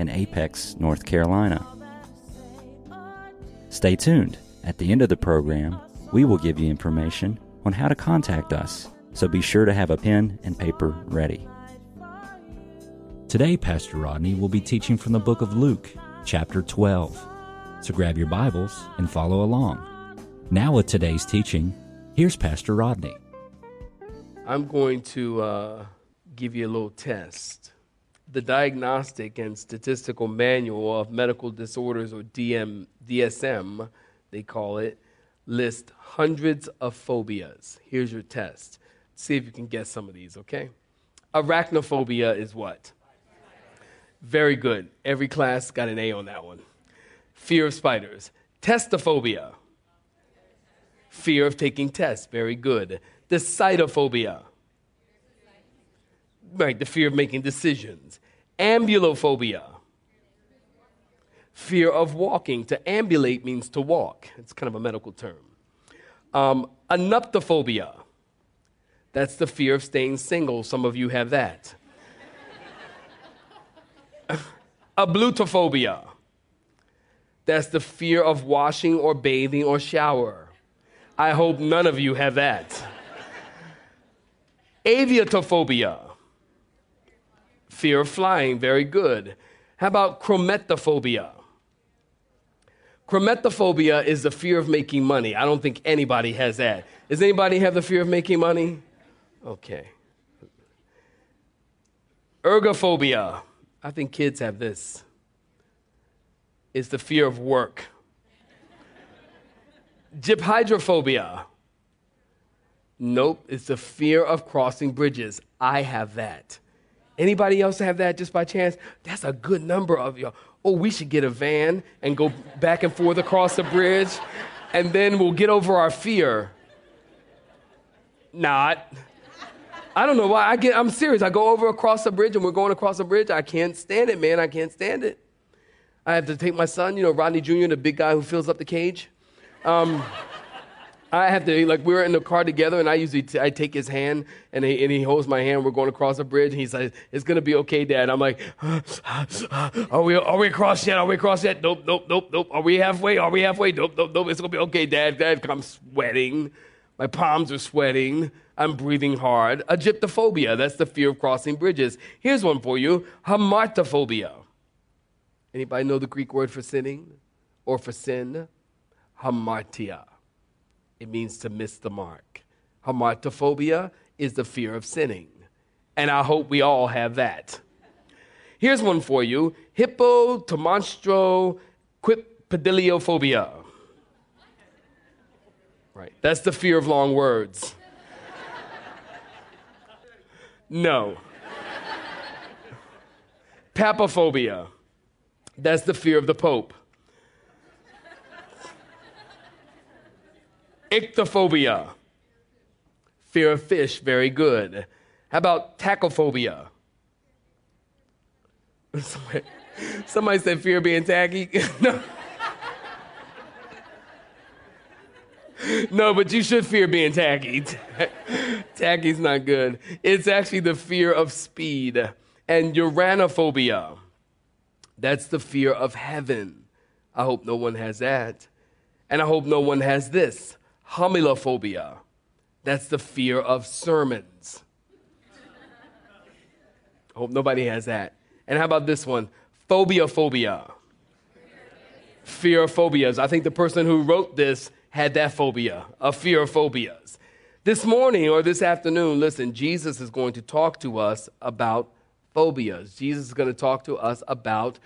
in Apex, North Carolina. Stay tuned. At the end of the program, we will give you information on how to contact us, so be sure to have a pen and paper ready. Today, Pastor Rodney will be teaching from the book of Luke, chapter 12. So grab your Bibles and follow along. Now, with today's teaching, here's Pastor Rodney. I'm going to uh, give you a little test. The Diagnostic and Statistical Manual of Medical Disorders, or DM, DSM, they call it, lists hundreds of phobias. Here's your test. See if you can guess some of these, okay? Arachnophobia is what? Very good. Every class got an A on that one. Fear of spiders. Testophobia. Fear of taking tests. Very good. Decidophobia. Right, the fear of making decisions. Ambulophobia. Fear of walking. To ambulate means to walk. It's kind of a medical term. Um, anuptophobia. That's the fear of staying single. Some of you have that. Ablutophobia. That's the fear of washing or bathing or shower. I hope none of you have that. Aviatophobia. Fear of flying, very good. How about chromatophobia? Chromatophobia is the fear of making money. I don't think anybody has that. Does anybody have the fear of making money? Okay. Ergophobia. I think kids have this. It's the fear of work. Gephyrophobia. Nope, it's the fear of crossing bridges. I have that. Anybody else have that just by chance? That's a good number of y'all. Oh, we should get a van and go back and forth across the bridge, and then we'll get over our fear. Not. I don't know why. I get. I'm serious. I go over across the bridge, and we're going across the bridge. I can't stand it, man. I can't stand it. I have to take my son, you know, Rodney Jr., the big guy who fills up the cage. Um, I have to like we're in the car together, and I usually t- I take his hand, and he, and he holds my hand. We're going across a bridge, and he's like, "It's gonna be okay, Dad." I'm like, "Are we are we across yet? Are we across yet? Nope, nope, nope, nope. Are we halfway? Are we halfway? Nope, nope, nope. It's gonna be okay, Dad. Dad, I'm sweating. My palms are sweating. I'm breathing hard. Gephyrophobia. That's the fear of crossing bridges. Here's one for you: hamartophobia. Anybody know the Greek word for sinning or for sin? Hamartia. It means to miss the mark. Hamartophobia is the fear of sinning. And I hope we all have that. Here's one for you hippotomonstro Right, that's the fear of long words. No. Papophobia. That's the fear of the Pope. Ichthyophobia. Fear of fish, very good. How about tachophobia? Somebody, somebody said fear of being tacky. no. no, but you should fear being tacky. Tacky's not good. It's actually the fear of speed. And uranophobia. That's the fear of heaven. I hope no one has that. And I hope no one has this homilophobia. That's the fear of sermons. Hope nobody has that. And how about this one? Phobia phobia. Fear of phobias. I think the person who wrote this had that phobia, a fear of phobias. This morning or this afternoon, listen, Jesus is going to talk to us about phobias. Jesus is going to talk to us about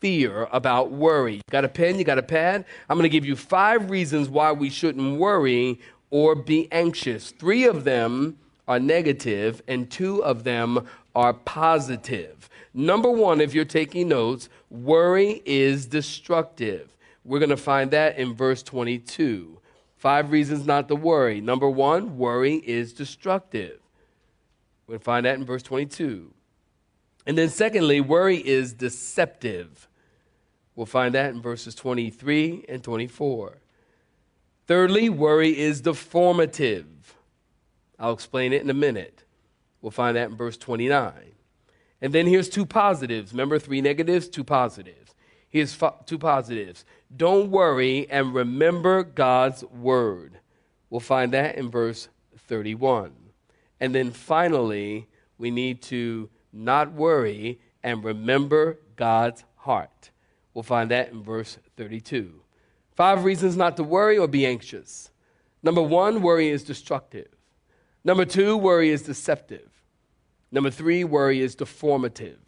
fear, about worry. Got a pen? You got a pad? I'm going to give you five reasons why we shouldn't worry or be anxious. Three of them are negative, and two of them are positive. Number one, if you're taking notes, worry is destructive. We're going to find that in verse 22. Five reasons not to worry. Number one, worry is destructive. We're going to find that in verse 22. And then, secondly, worry is deceptive. We'll find that in verses 23 and 24. Thirdly, worry is deformative. I'll explain it in a minute. We'll find that in verse 29. And then here's two positives. Remember, three negatives, two positives. Here's fo- two positives. Don't worry and remember God's word. We'll find that in verse 31. And then finally, we need to not worry and remember God's heart. We'll find that in verse 32. Five reasons not to worry or be anxious. Number one, worry is destructive. Number two, worry is deceptive. Number three, worry is deformative.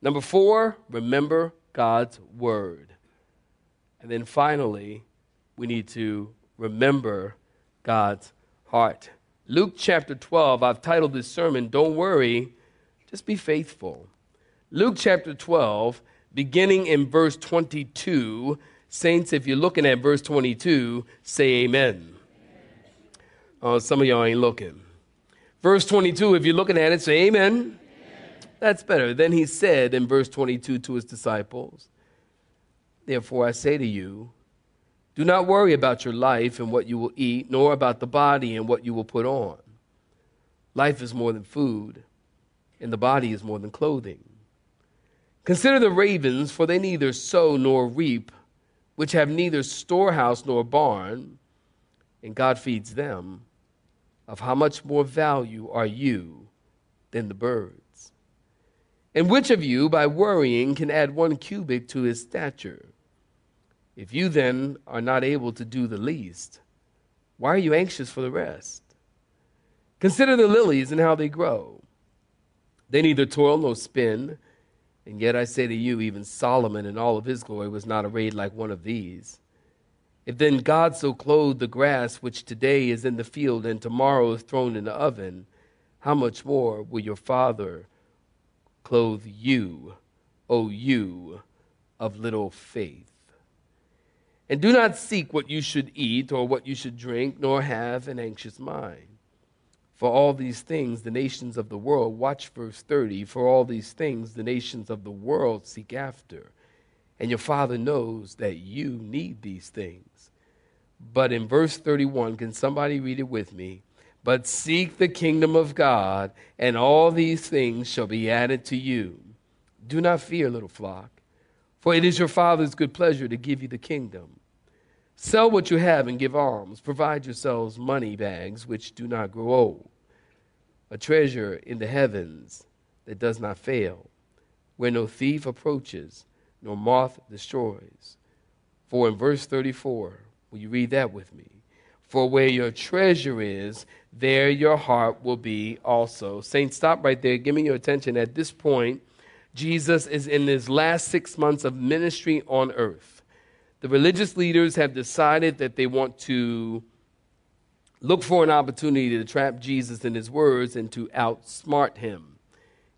Number four, remember God's word. And then finally, we need to remember God's heart. Luke chapter 12, I've titled this sermon, Don't Worry, Just Be Faithful. Luke chapter 12, beginning in verse 22. Saints, if you're looking at verse 22, say amen. Oh, some of y'all ain't looking. Verse 22, if you're looking at it, say amen. amen. That's better. Then he said in verse 22 to his disciples, Therefore I say to you, do not worry about your life and what you will eat, nor about the body and what you will put on. Life is more than food, and the body is more than clothing. Consider the ravens, for they neither sow nor reap, which have neither storehouse nor barn, and God feeds them. Of how much more value are you than the birds? And which of you, by worrying, can add one cubit to his stature? If you then are not able to do the least, why are you anxious for the rest? Consider the lilies and how they grow. They neither toil nor spin. And yet I say to you, even Solomon in all of his glory was not arrayed like one of these. If then God so clothed the grass which today is in the field and tomorrow is thrown in the oven, how much more will your Father clothe you, O you of little faith? And do not seek what you should eat or what you should drink, nor have an anxious mind. For all these things, the nations of the world, watch verse 30, for all these things, the nations of the world seek after. And your Father knows that you need these things. But in verse 31, can somebody read it with me? But seek the kingdom of God, and all these things shall be added to you. Do not fear, little flock, for it is your Father's good pleasure to give you the kingdom. Sell what you have and give alms. Provide yourselves money bags which do not grow old, a treasure in the heavens that does not fail, where no thief approaches, nor moth destroys. For in verse 34, will you read that with me? For where your treasure is, there your heart will be also. Saints, stop right there. Give me your attention. At this point, Jesus is in his last six months of ministry on earth the religious leaders have decided that they want to look for an opportunity to trap Jesus in his words and to outsmart him.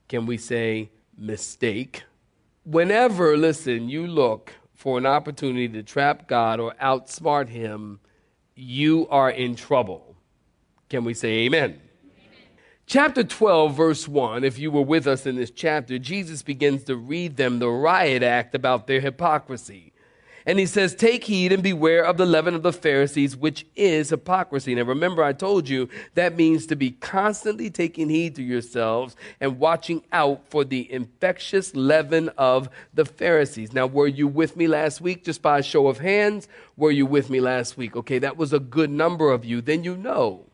Can we say mistake? Whenever, listen, you look for an opportunity to trap God or outsmart him, you are in trouble. Can we say amen? Chapter 12, verse 1, if you were with us in this chapter, Jesus begins to read them the riot act about their hypocrisy. And he says, Take heed and beware of the leaven of the Pharisees, which is hypocrisy. Now, remember, I told you that means to be constantly taking heed to yourselves and watching out for the infectious leaven of the Pharisees. Now, were you with me last week? Just by a show of hands, were you with me last week? Okay, that was a good number of you. Then you know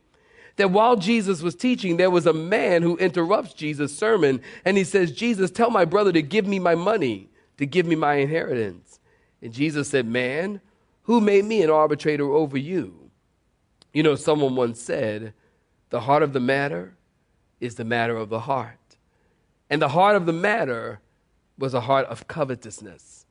that while Jesus was teaching, there was a man who interrupts Jesus' sermon and he says, Jesus, tell my brother to give me my money, to give me my inheritance. And Jesus said, Man, who made me an arbitrator over you? You know, someone once said, The heart of the matter is the matter of the heart. And the heart of the matter was a heart of covetousness.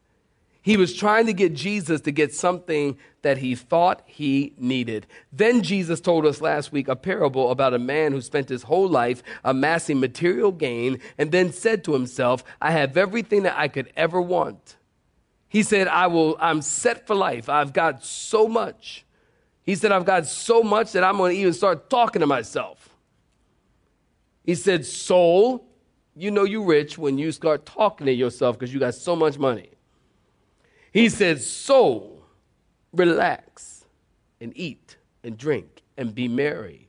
He was trying to get Jesus to get something that he thought he needed. Then Jesus told us last week a parable about a man who spent his whole life amassing material gain and then said to himself, I have everything that I could ever want. He said, I will, I'm set for life. I've got so much. He said, I've got so much that I'm going to even start talking to myself. He said, Soul, you know you rich when you start talking to yourself because you got so much money. He said, Soul, relax and eat and drink and be merry.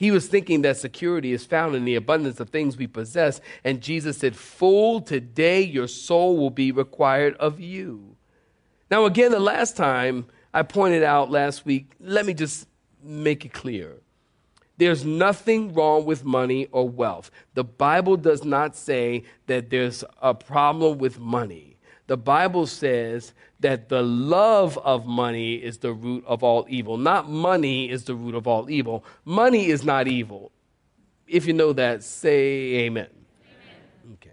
He was thinking that security is found in the abundance of things we possess. And Jesus said, Fool, today your soul will be required of you. Now, again, the last time I pointed out last week, let me just make it clear. There's nothing wrong with money or wealth. The Bible does not say that there's a problem with money the Bible says that the love of money is the root of all evil. Not money is the root of all evil. Money is not evil. If you know that, say amen. amen. Okay.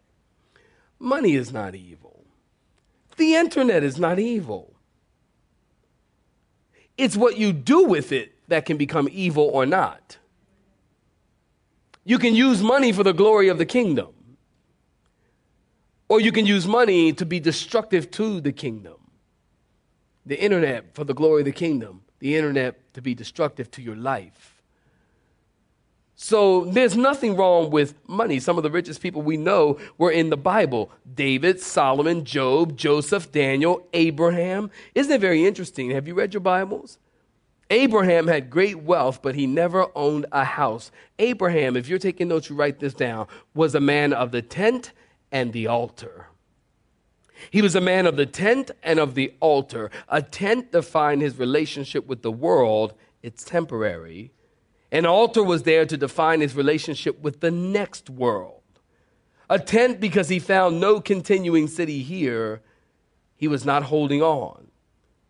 Money is not evil. The internet is not evil. It's what you do with it that can become evil or not. You can use money for the glory of the kingdom. Or you can use money to be destructive to the kingdom. The internet for the glory of the kingdom, the internet to be destructive to your life. So there's nothing wrong with money. Some of the richest people we know were in the Bible David, Solomon, Job, Joseph, Daniel, Abraham. Isn't it very interesting? Have you read your Bibles? Abraham had great wealth, but he never owned a house. Abraham, if you're taking notes, you write this down, was a man of the tent and the altar. He was a man of the tent and of the altar. A tent defined his relationship with the world, it's temporary. An altar was there to define his relationship with the next world. A tent because he found no continuing city here, he was not holding on.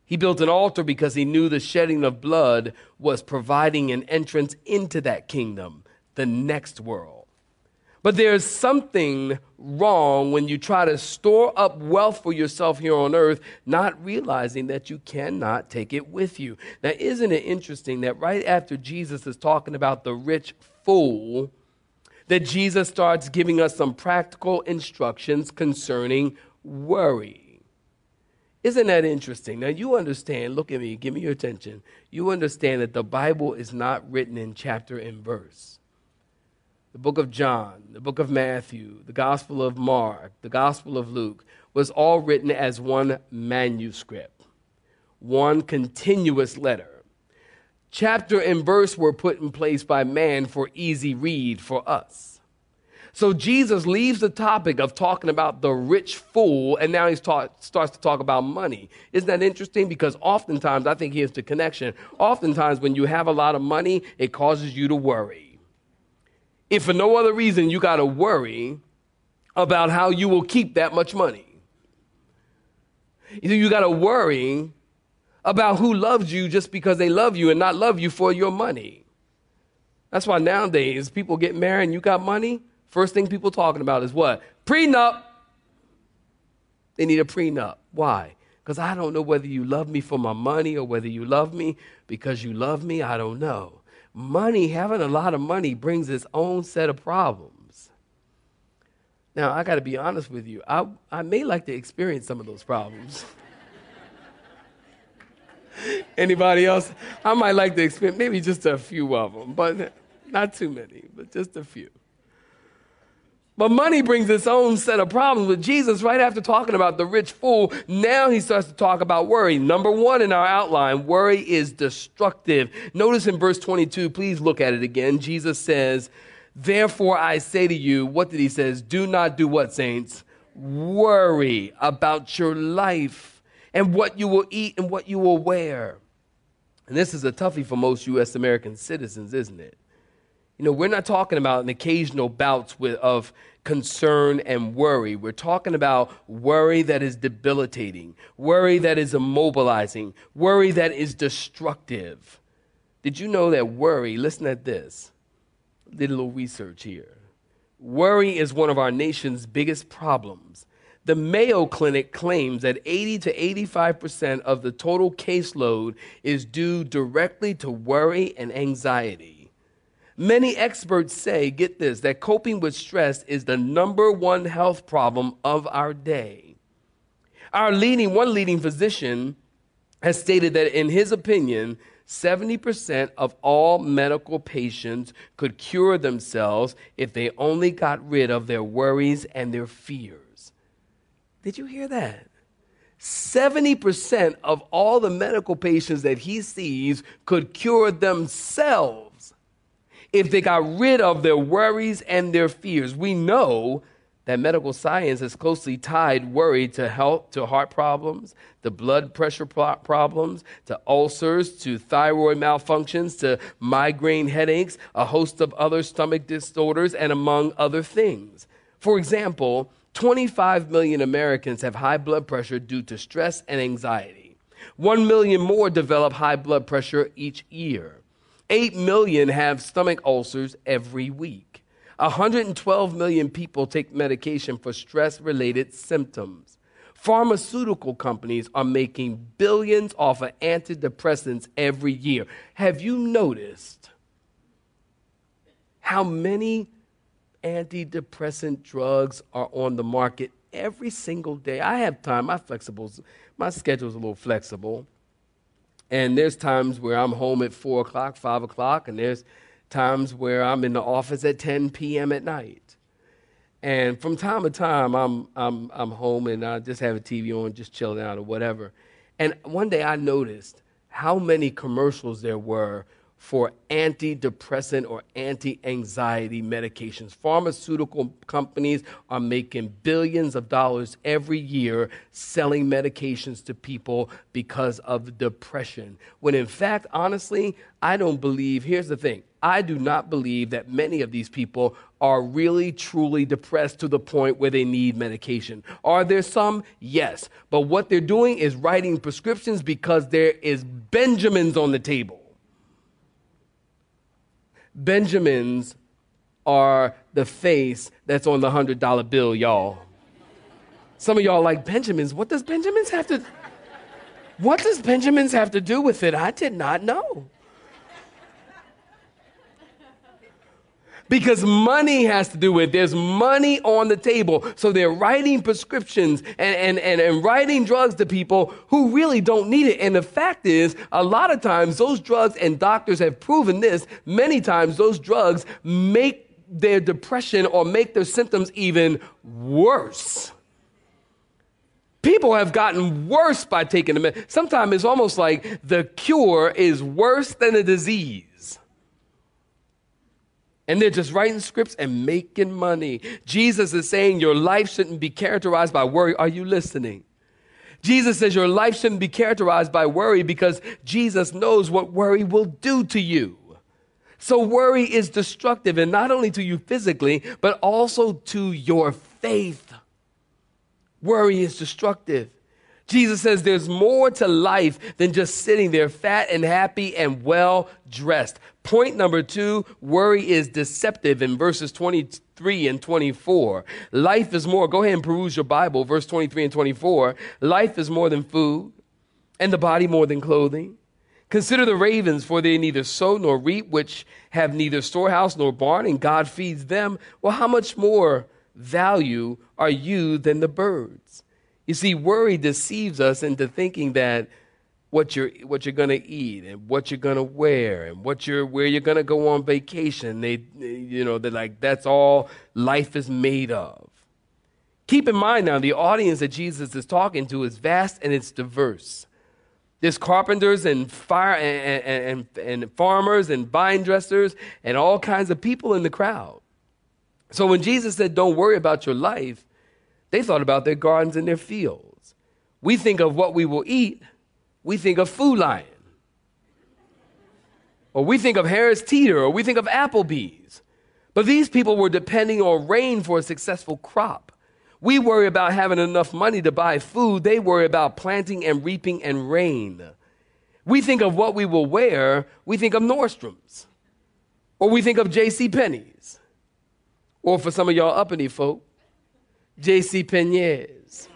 He built an altar because he knew the shedding of blood was providing an entrance into that kingdom, the next world. But there's something wrong when you try to store up wealth for yourself here on earth, not realizing that you cannot take it with you. Now, isn't it interesting that right after Jesus is talking about the rich fool, that Jesus starts giving us some practical instructions concerning worry? Isn't that interesting? Now, you understand, look at me, give me your attention. You understand that the Bible is not written in chapter and verse the book of John, the book of Matthew, the Gospel of Mark, the Gospel of Luke was all written as one manuscript, one continuous letter. Chapter and verse were put in place by man for easy read for us. So Jesus leaves the topic of talking about the rich fool, and now he starts to talk about money. Isn't that interesting? Because oftentimes, I think here's the connection. Oftentimes, when you have a lot of money, it causes you to worry if for no other reason you got to worry about how you will keep that much money. You got to worry about who loves you just because they love you and not love you for your money. That's why nowadays people get married and you got money. First thing people talking about is what? Prenup. They need a prenup. Why? Because I don't know whether you love me for my money or whether you love me because you love me. I don't know money, having a lot of money, brings its own set of problems. Now, I got to be honest with you. I, I may like to experience some of those problems. Anybody else? I might like to experience maybe just a few of them, but not too many, but just a few. But money brings its own set of problems with Jesus. Right after talking about the rich fool, now he starts to talk about worry. Number one in our outline, worry is destructive. Notice in verse 22, please look at it again. Jesus says, Therefore I say to you, what did he says? Do not do what, saints? Worry about your life and what you will eat and what you will wear. And this is a toughie for most U.S. American citizens, isn't it? You know, we're not talking about an occasional bouts with, of concern and worry. We're talking about worry that is debilitating, worry that is immobilizing, worry that is destructive. Did you know that worry, listen at this, did a little research here. Worry is one of our nation's biggest problems. The Mayo Clinic claims that 80 to 85% of the total caseload is due directly to worry and anxiety. Many experts say, get this, that coping with stress is the number one health problem of our day. Our leading, one leading physician has stated that in his opinion, 70% of all medical patients could cure themselves if they only got rid of their worries and their fears. Did you hear that? 70% of all the medical patients that he sees could cure themselves if they got rid of their worries and their fears. We know that medical science has closely tied worry to health, to heart problems, to blood pressure pro- problems, to ulcers, to thyroid malfunctions, to migraine headaches, a host of other stomach disorders, and among other things. For example, 25 million Americans have high blood pressure due to stress and anxiety. 1 million more develop high blood pressure each year. 8 million have stomach ulcers every week. 112 million people take medication for stress related symptoms. Pharmaceutical companies are making billions off of antidepressants every year. Have you noticed how many antidepressant drugs are on the market every single day. I have time. My flexibles, my schedule's a little flexible. And there's times where I'm home at four o'clock, five o'clock, and there's times where I'm in the office at 10 p.m. at night. And from time to time, I'm, I'm, I'm home and I just have a TV on, just chilling out or whatever. And one day I noticed how many commercials there were for antidepressant or anti anxiety medications. Pharmaceutical companies are making billions of dollars every year selling medications to people because of depression. When in fact, honestly, I don't believe, here's the thing I do not believe that many of these people are really truly depressed to the point where they need medication. Are there some? Yes. But what they're doing is writing prescriptions because there is Benjamins on the table. Benjamins are the face that's on the $100 bill, y'all. Some of y'all like Benjamins. What does Benjamins have to What does Benjamins have to do with it? I did not know. Because money has to do with it. There's money on the table. So they're writing prescriptions and, and, and, and writing drugs to people who really don't need it. And the fact is, a lot of times those drugs, and doctors have proven this, many times those drugs make their depression or make their symptoms even worse. People have gotten worse by taking them. Sometimes it's almost like the cure is worse than the disease and they're just writing scripts and making money. Jesus is saying your life shouldn't be characterized by worry. Are you listening? Jesus says your life shouldn't be characterized by worry because Jesus knows what worry will do to you. So worry is destructive and not only to you physically, but also to your faith. Worry is destructive. Jesus says there's more to life than just sitting there fat and happy and well dressed. Point number two worry is deceptive in verses 23 and 24. Life is more, go ahead and peruse your Bible, verse 23 and 24. Life is more than food, and the body more than clothing. Consider the ravens, for they neither sow nor reap, which have neither storehouse nor barn, and God feeds them. Well, how much more value are you than the birds? You see, worry deceives us into thinking that what you're what you're going to eat and what you're going to wear and what you're where you're going to go on vacation they you know they're like that's all life is made of. Keep in mind now the audience that jesus is talking to is vast and it's diverse. There's carpenters and fire and, and, and, and farmers and vine dressers and all kinds of people in the crowd. So when jesus said don't worry about your life they thought about their gardens and their fields. We think of what we will eat, we think of Food Lion. Or we think of Harris Teeter, or we think of Applebee's. But these people were depending on rain for a successful crop. We worry about having enough money to buy food. They worry about planting and reaping and rain. We think of what we will wear. We think of Nordstrom's. Or we think of J.C. Penney's. Or for some of y'all uppity folk, J.C. Penney's.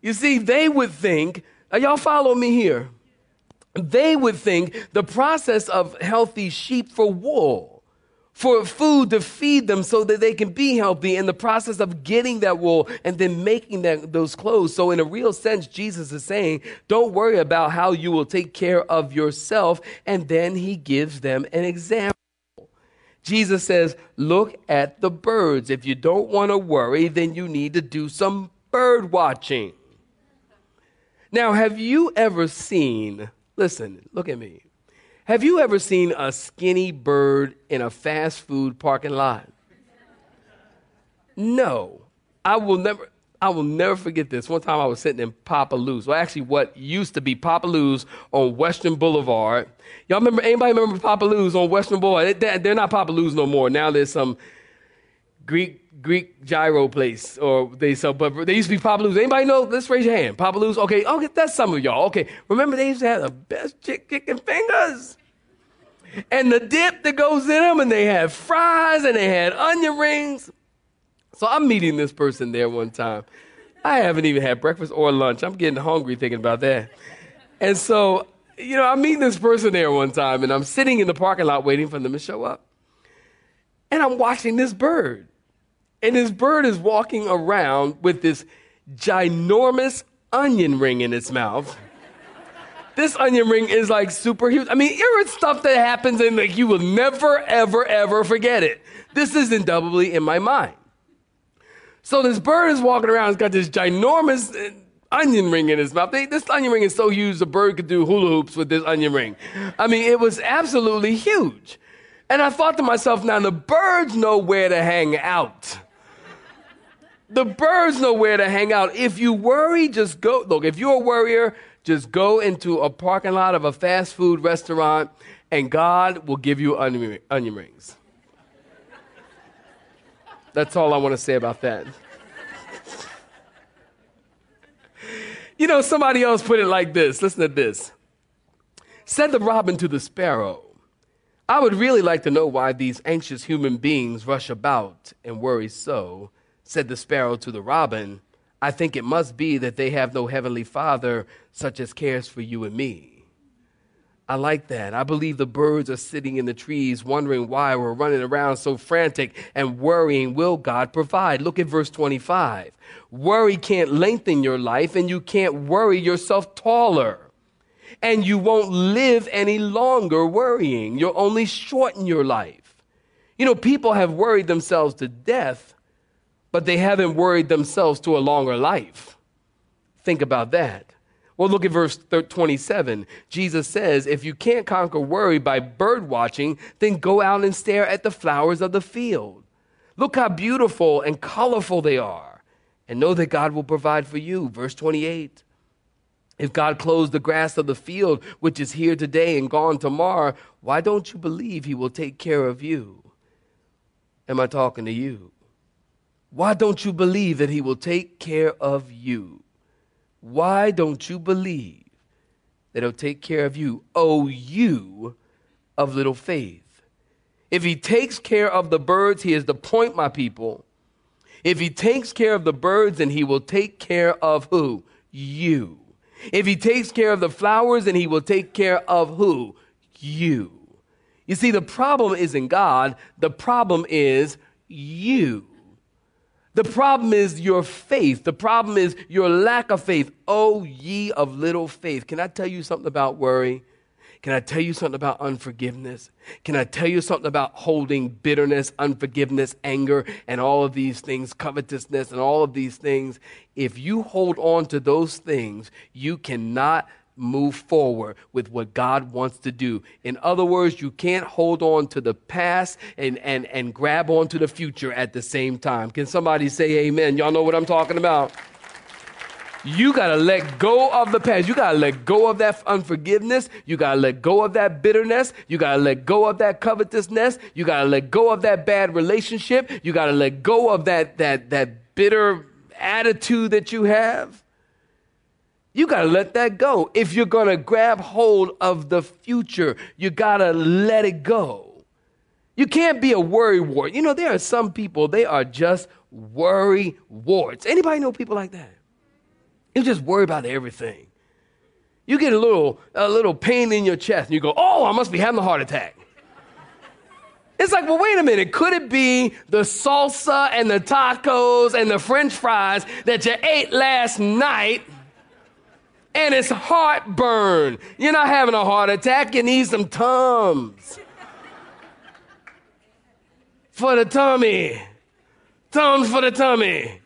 You see, they would think, uh, y'all follow me here. They would think the process of healthy sheep for wool, for food to feed them so that they can be healthy, and the process of getting that wool and then making that, those clothes. So, in a real sense, Jesus is saying, don't worry about how you will take care of yourself. And then he gives them an example. Jesus says, Look at the birds. If you don't want to worry, then you need to do some bird watching. Now, have you ever seen, listen, look at me. Have you ever seen a skinny bird in a fast food parking lot? No. I will never I will never forget this. One time I was sitting in Papa Lou's. Well, actually, what used to be Papa Lou's on Western Boulevard. Y'all remember? Anybody remember Papa Lou's on Western Boulevard? They, they're not Papa Lou's no more. Now there's some Greek Greek gyro place, or they sell. But they used to be Papa Lou's. Anybody know? Let's raise your hand. Papa Lou's. Okay, okay, that's some of y'all. Okay, remember they used to have the best chick chicken fingers. And the dip that goes in them, and they had fries, and they had onion rings. So I'm meeting this person there one time. I haven't even had breakfast or lunch. I'm getting hungry thinking about that. And so, you know, I'm meeting this person there one time, and I'm sitting in the parking lot waiting for them to show up. And I'm watching this bird. And this bird is walking around with this ginormous onion ring in its mouth. this onion ring is like super huge. I mean, it's stuff that happens and like you will never, ever, ever forget it. This is indelibly in my mind. So this bird is walking around, it's got this ginormous uh, onion ring in his mouth. This onion ring is so huge, the bird could do hula hoops with this onion ring. I mean, it was absolutely huge. And I thought to myself, now the birds know where to hang out. The birds know where to hang out. If you worry, just go. Look, if you're a worrier, just go into a parking lot of a fast food restaurant and God will give you onion, onion rings. That's all I want to say about that. you know, somebody else put it like this. Listen to this. Said the robin to the sparrow, I would really like to know why these anxious human beings rush about and worry so. Said the sparrow to the robin, I think it must be that they have no heavenly father such as cares for you and me. I like that. I believe the birds are sitting in the trees wondering why we're running around so frantic and worrying. Will God provide? Look at verse 25. Worry can't lengthen your life, and you can't worry yourself taller. And you won't live any longer worrying. You'll only shorten your life. You know, people have worried themselves to death, but they haven't worried themselves to a longer life. Think about that. Well, look at verse 27. Jesus says, If you can't conquer worry by bird watching, then go out and stare at the flowers of the field. Look how beautiful and colorful they are, and know that God will provide for you. Verse 28. If God clothes the grass of the field, which is here today and gone tomorrow, why don't you believe He will take care of you? Am I talking to you? Why don't you believe that He will take care of you? Why don't you believe that he'll take care of you? Oh, you of little faith. If he takes care of the birds, he is the point, my people. If he takes care of the birds, then he will take care of who? You. If he takes care of the flowers, then he will take care of who? You. You see, the problem isn't God, the problem is you. The problem is your faith. The problem is your lack of faith. Oh, ye of little faith. Can I tell you something about worry? Can I tell you something about unforgiveness? Can I tell you something about holding bitterness, unforgiveness, anger, and all of these things, covetousness, and all of these things? If you hold on to those things, you cannot move forward with what God wants to do. In other words, you can't hold on to the past and, and, and grab onto the future at the same time. Can somebody say amen? Y'all know what I'm talking about? You got to let go of the past. You got to let go of that unforgiveness. You got to let go of that bitterness. You got to let go of that covetousness. You got to let go of that bad relationship. You got to let go of that, that, that bitter attitude that you have. You got to let that go. If you're going to grab hold of the future, you got to let it go. You can't be a worry wart. You know, there are some people, they are just worry warts. Anybody know people like that? You just worry about everything. You get a little, a little pain in your chest and you go, oh, I must be having a heart attack. It's like, well, wait a minute. Could it be the salsa and the tacos and the french fries that you ate last night? And it's heartburn. You're not having a heart attack. You need some Tums. for the tummy. Tums for the tummy.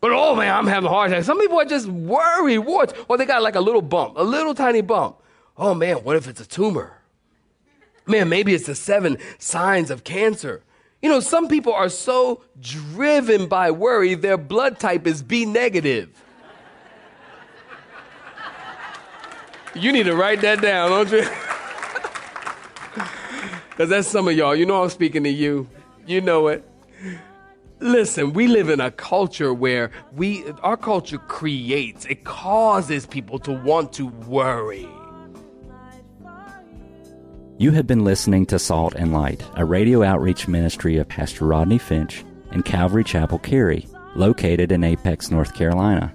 But oh man, I'm having a heart attack. Some people are just worried, warts, or they got like a little bump, a little tiny bump. Oh man, what if it's a tumor? Man, maybe it's the seven signs of cancer. You know, some people are so driven by worry, their blood type is B negative. You need to write that down, don't you? Because that's some of y'all. You know I'm speaking to you. You know it. Listen, we live in a culture where we our culture creates, it causes people to want to worry. You have been listening to Salt and Light, a radio outreach ministry of Pastor Rodney Finch and Calvary Chapel Cary, located in Apex, North Carolina.